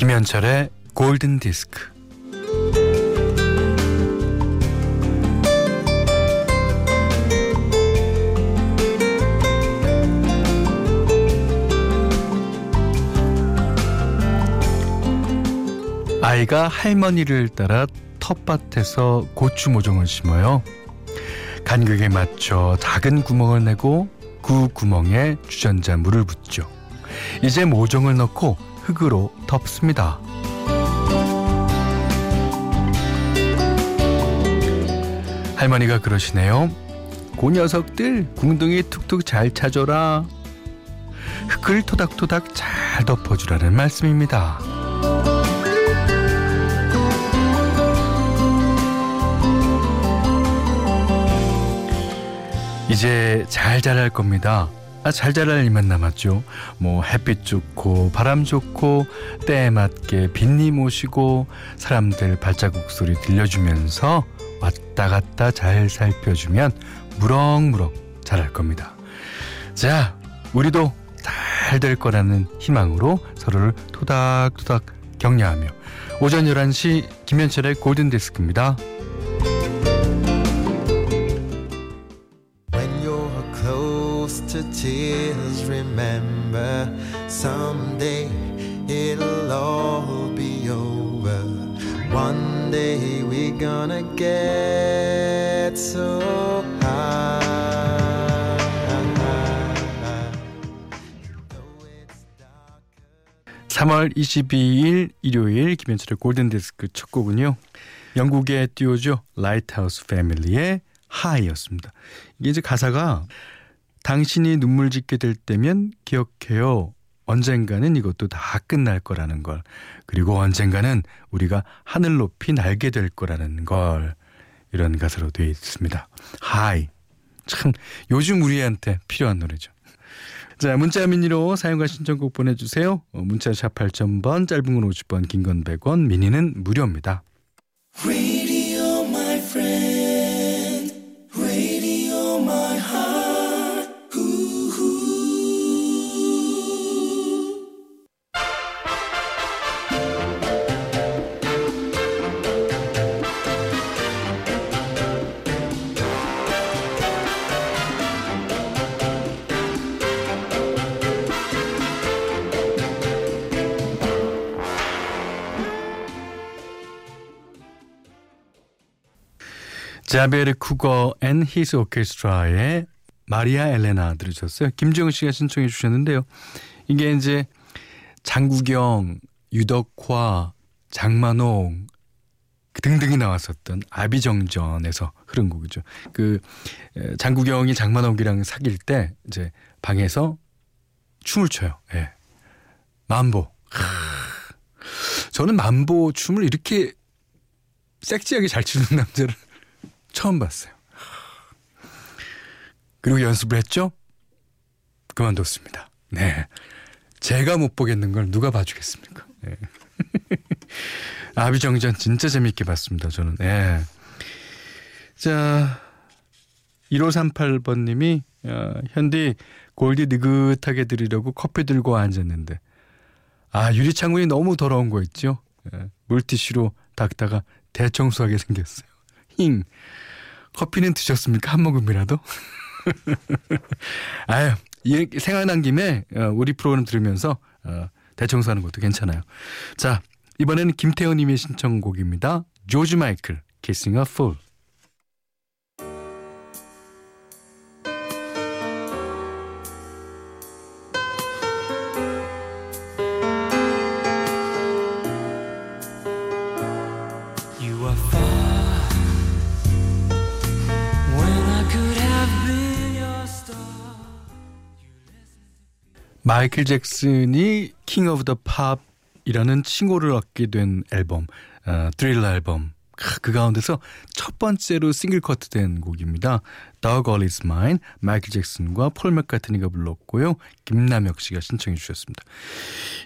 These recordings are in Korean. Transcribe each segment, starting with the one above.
김현철의 골든 디스크. 아이가 할머니를 따라 텃밭에서 고추 모종을 심어요. 간격에 맞춰 작은 구멍을 내고 그 구멍에 주전자 물을 붓죠. 이제 모종을 넣고 흙으로 덮습니다. 할머니가 그러시네요. 고 녀석들 궁둥이 툭툭 잘 차줘라. 흙을 토닥토닥 잘 덮어주라는 말씀입니다. 이제 잘 자랄 겁니다. 아, 잘 자랄 일만 남았죠. 뭐 햇빛 좋고 바람 좋고 때에 맞게 빈님 오시고 사람들 발자국 소리 들려주면서 왔다 갔다 잘 살펴주면 무럭무럭 자랄 겁니다. 자, 우리도 잘 될 거라는 희망으로 서로를 토닥토닥 격려하며 오전 11시 김현철의 골든디스크입니다. Tears. Remember, someday it'll all be over. One day we're gonna get so high. 3월 22일 일요일 김현철의 골든디스크 첫 곡은요. 영국의 듀오죠. 라이트하우스 패밀리의 하이였습니다. 이게 이제 가사가 당신이 눈물 짓게 될 때면 기억해요. 언젠가는 이것도 다 끝날 거라는 걸. 그리고 언젠가는 우리가 하늘 높이 날게 될 거라는 걸. 이런 가사로 되어 있습니다. 하이. 참 요즘 우리한테 필요한 노래죠. 자, 문자 미니로 사용과 신청곡 보내주세요. 어, 문자 샵 8000번, 짧은 건 50번, 긴 건 100원, 미니는 무료입니다. 자베르 쿠거 앤 히스 오케스트라의 마리아 엘레나 들으셨어요. 김정은 씨가 신청해 주셨는데요. 이게 이제 장국영, 유덕화, 장만홍 등등이 나왔었던 아비정전에서 흐른 곡이죠. 그 장국영이 장만홍이랑 사귈 때 이제 방에서 춤을 춰요. 예. 만보. 저는 만보 춤을 이렇게 섹시하게 잘 추는 남자를 처음 봤어요. 그리고 연습을 했죠? 그만뒀습니다. 네. 제가 못 보겠는 걸 누가 봐주겠습니까? 네. 아비정전 진짜 재밌게 봤습니다. 저는. 네. 자, 1538번 님이 어, 현디 골디 느긋하게 드리려고 커피 들고 앉았는데 아 유리창문이 너무 더러운 거 있죠? 예, 물티슈로 닦다가 대청소하게 생겼어요. 힝. 커피는 드셨습니까? 한 모금이라도? 아유, 생각난 김에 어, 우리 프로그램 들으면서 어, 대청소하는 것도 괜찮아요. 자, 이번에는 김태현님의 신청곡입니다. 조지 마이클, Kissing a Fool. 마이클 잭슨이 킹 오브 더 팝이라는 칭호를 얻게 된 앨범 어, 드릴러 앨범 그 가운데서 첫 번째로 싱글 커트된 곡입니다. Dog All Is Mine 마이클 잭슨과 폴 맥카트니가 불렀고요. 김남혁 씨가 신청해 주셨습니다.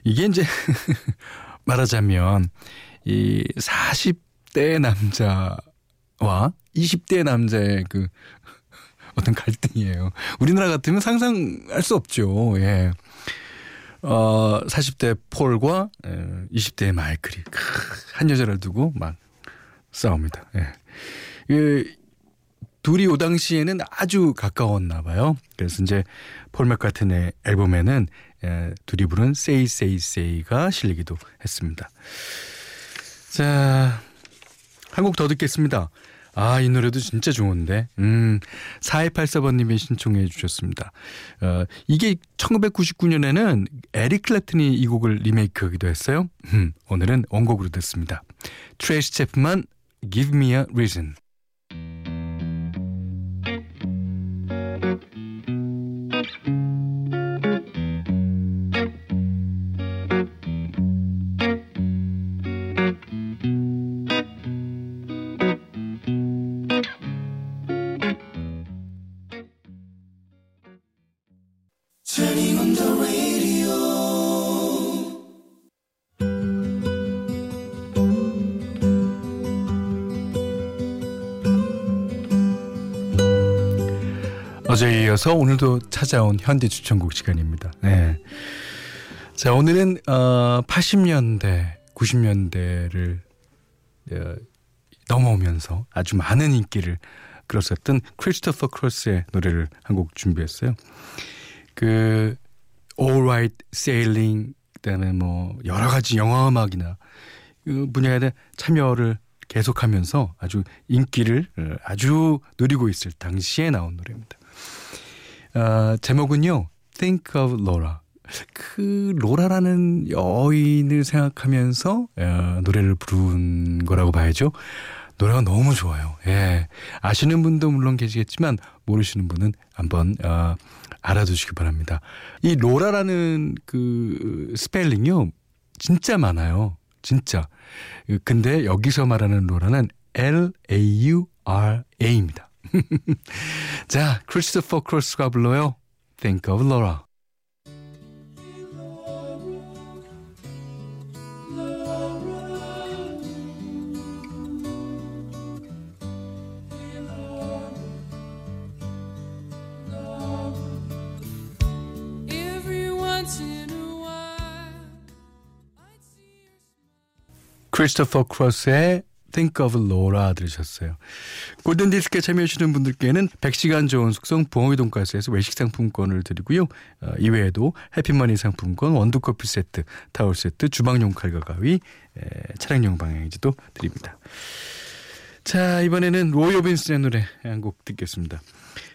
이게 이제 말하자면 이 40대 남자와 20대 남자의 그 어떤 갈등이에요. 우리나라 같으면 상상할 수 없죠. 예. 어, 40대 폴과 20대의 마이클이 한 여자를 두고 막 싸웁니다. 예. 그 둘이 오 당시에는 아주 가까웠나 봐요. 그래서 이제 폴 맥카튼의 앨범에는 예, 둘이 부른 Say Say Say가 실리기도 했습니다. 자, 한곡 더 듣겠습니다. 아, 이 노래도 진짜 좋은데. 음, 4284번님이 신청해 주셨습니다. 어, 이게 1999년에는 에릭 클랩튼이 이 곡을 리메이크하기도 했어요. 음, 오늘은 원곡으로 듣습니다. 트레이시 체프만 Give Me a Reason. 어제에 이어서 오늘도 찾아온 현대 추천곡 시간입니다. 네. 자, 오늘은 어 80년대, 90년대를 어, 넘어오면서 아주 많은 인기를 끌었었던 크리스토퍼 크로스의 노래를 한 곡 준비했어요. 그 All Right Sailing 그다음에 뭐 여러 가지 영화 음악이나 그 분야에 참여를 계속하면서 아주 인기를 어, 아주 누리고 있을 당시에 나온 노래입니다. 어, 제목은요. Think of Laura. 그 로라라는 여인을 생각하면서 어, 노래를 부른 거라고 봐야죠. 노래가 너무 좋아요. 예. 아시는 분도 물론 계시겠지만 모르시는 분은 한번 어, 알아두시기 바랍니다. 이 로라라는 그 스펠링이요. 진짜 많아요. 진짜. 근데 여기서 말하는 로라는 L A U R A입니다. 자, 크리스토퍼 크로스가 불러요. Think of Laura. 크리스토퍼 크로스의 Think of Laura 들으셨어요. 골든 디스크에 참여하시는 분들께는 100시간 좋은 숙성 부엉이 돈가스에서 외식 상품권을 드리고요. 어, 이외에도 해피머니 상품권, 원두커피 세트, 타월 세트, 주방용 칼과 가위, 에, 차량용 방향지도 드립니다. 자 이번에는 로이 오빈슨의 노래 한 곡 듣겠습니다.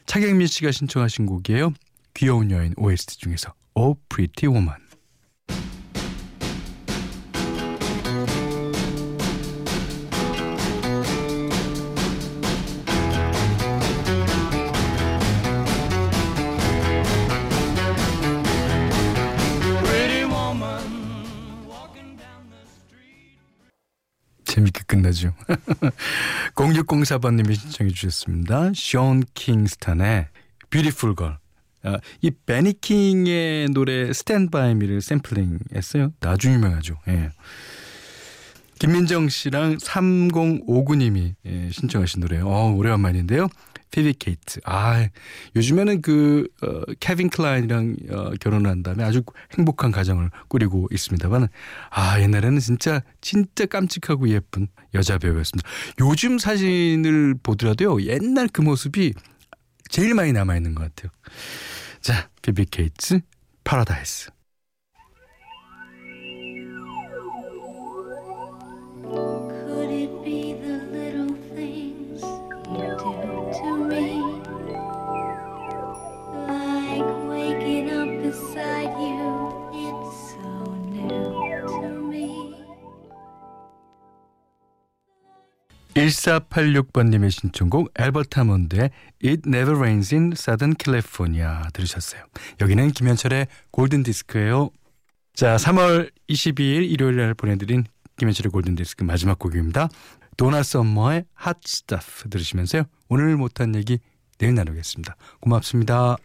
차경민 씨가 신청하신 곡이에요. 귀여운 여인 OST 중에서 Oh Pretty Woman. 끝나죠. 0604번님이 신청해 주셨습니다. 션 킹스턴의 Beautiful Girl. 아, 이 베니킹의 노래 스탠드 바이 미를 샘플링 했어요. 아주 유명하죠. 예. 김민정 씨랑 3059님이 예, 신청하신 노래요. 어, 오래간만인데요. 피비 케이트. 아, 요즘에는 그, 어, 케빈 클라인이랑 어, 결혼한 다음에 아주 행복한 가정을 꾸리고 있습니다만, 아, 옛날에는 진짜, 진짜 깜찍하고 예쁜 여자 배우였습니다. 요즘 사진을 보더라도요, 옛날 그 모습이 제일 많이 남아 있는 것 같아요. 자, 피비 케이트, 파라다이스. (1486번님의) 신청곡 엘버트 하몬드의 It Never Rains in Southern California 들으셨어요. 여기는 김현철의 골든디스크예요. 자 3월 22일 일요일 날 보내드린 김현철의 골든디스크 마지막 곡입니다. 도나 썸머의 Hot Stuff 들으시면서요. 오늘 못한 얘기 내일 나누겠습니다. 고맙습니다.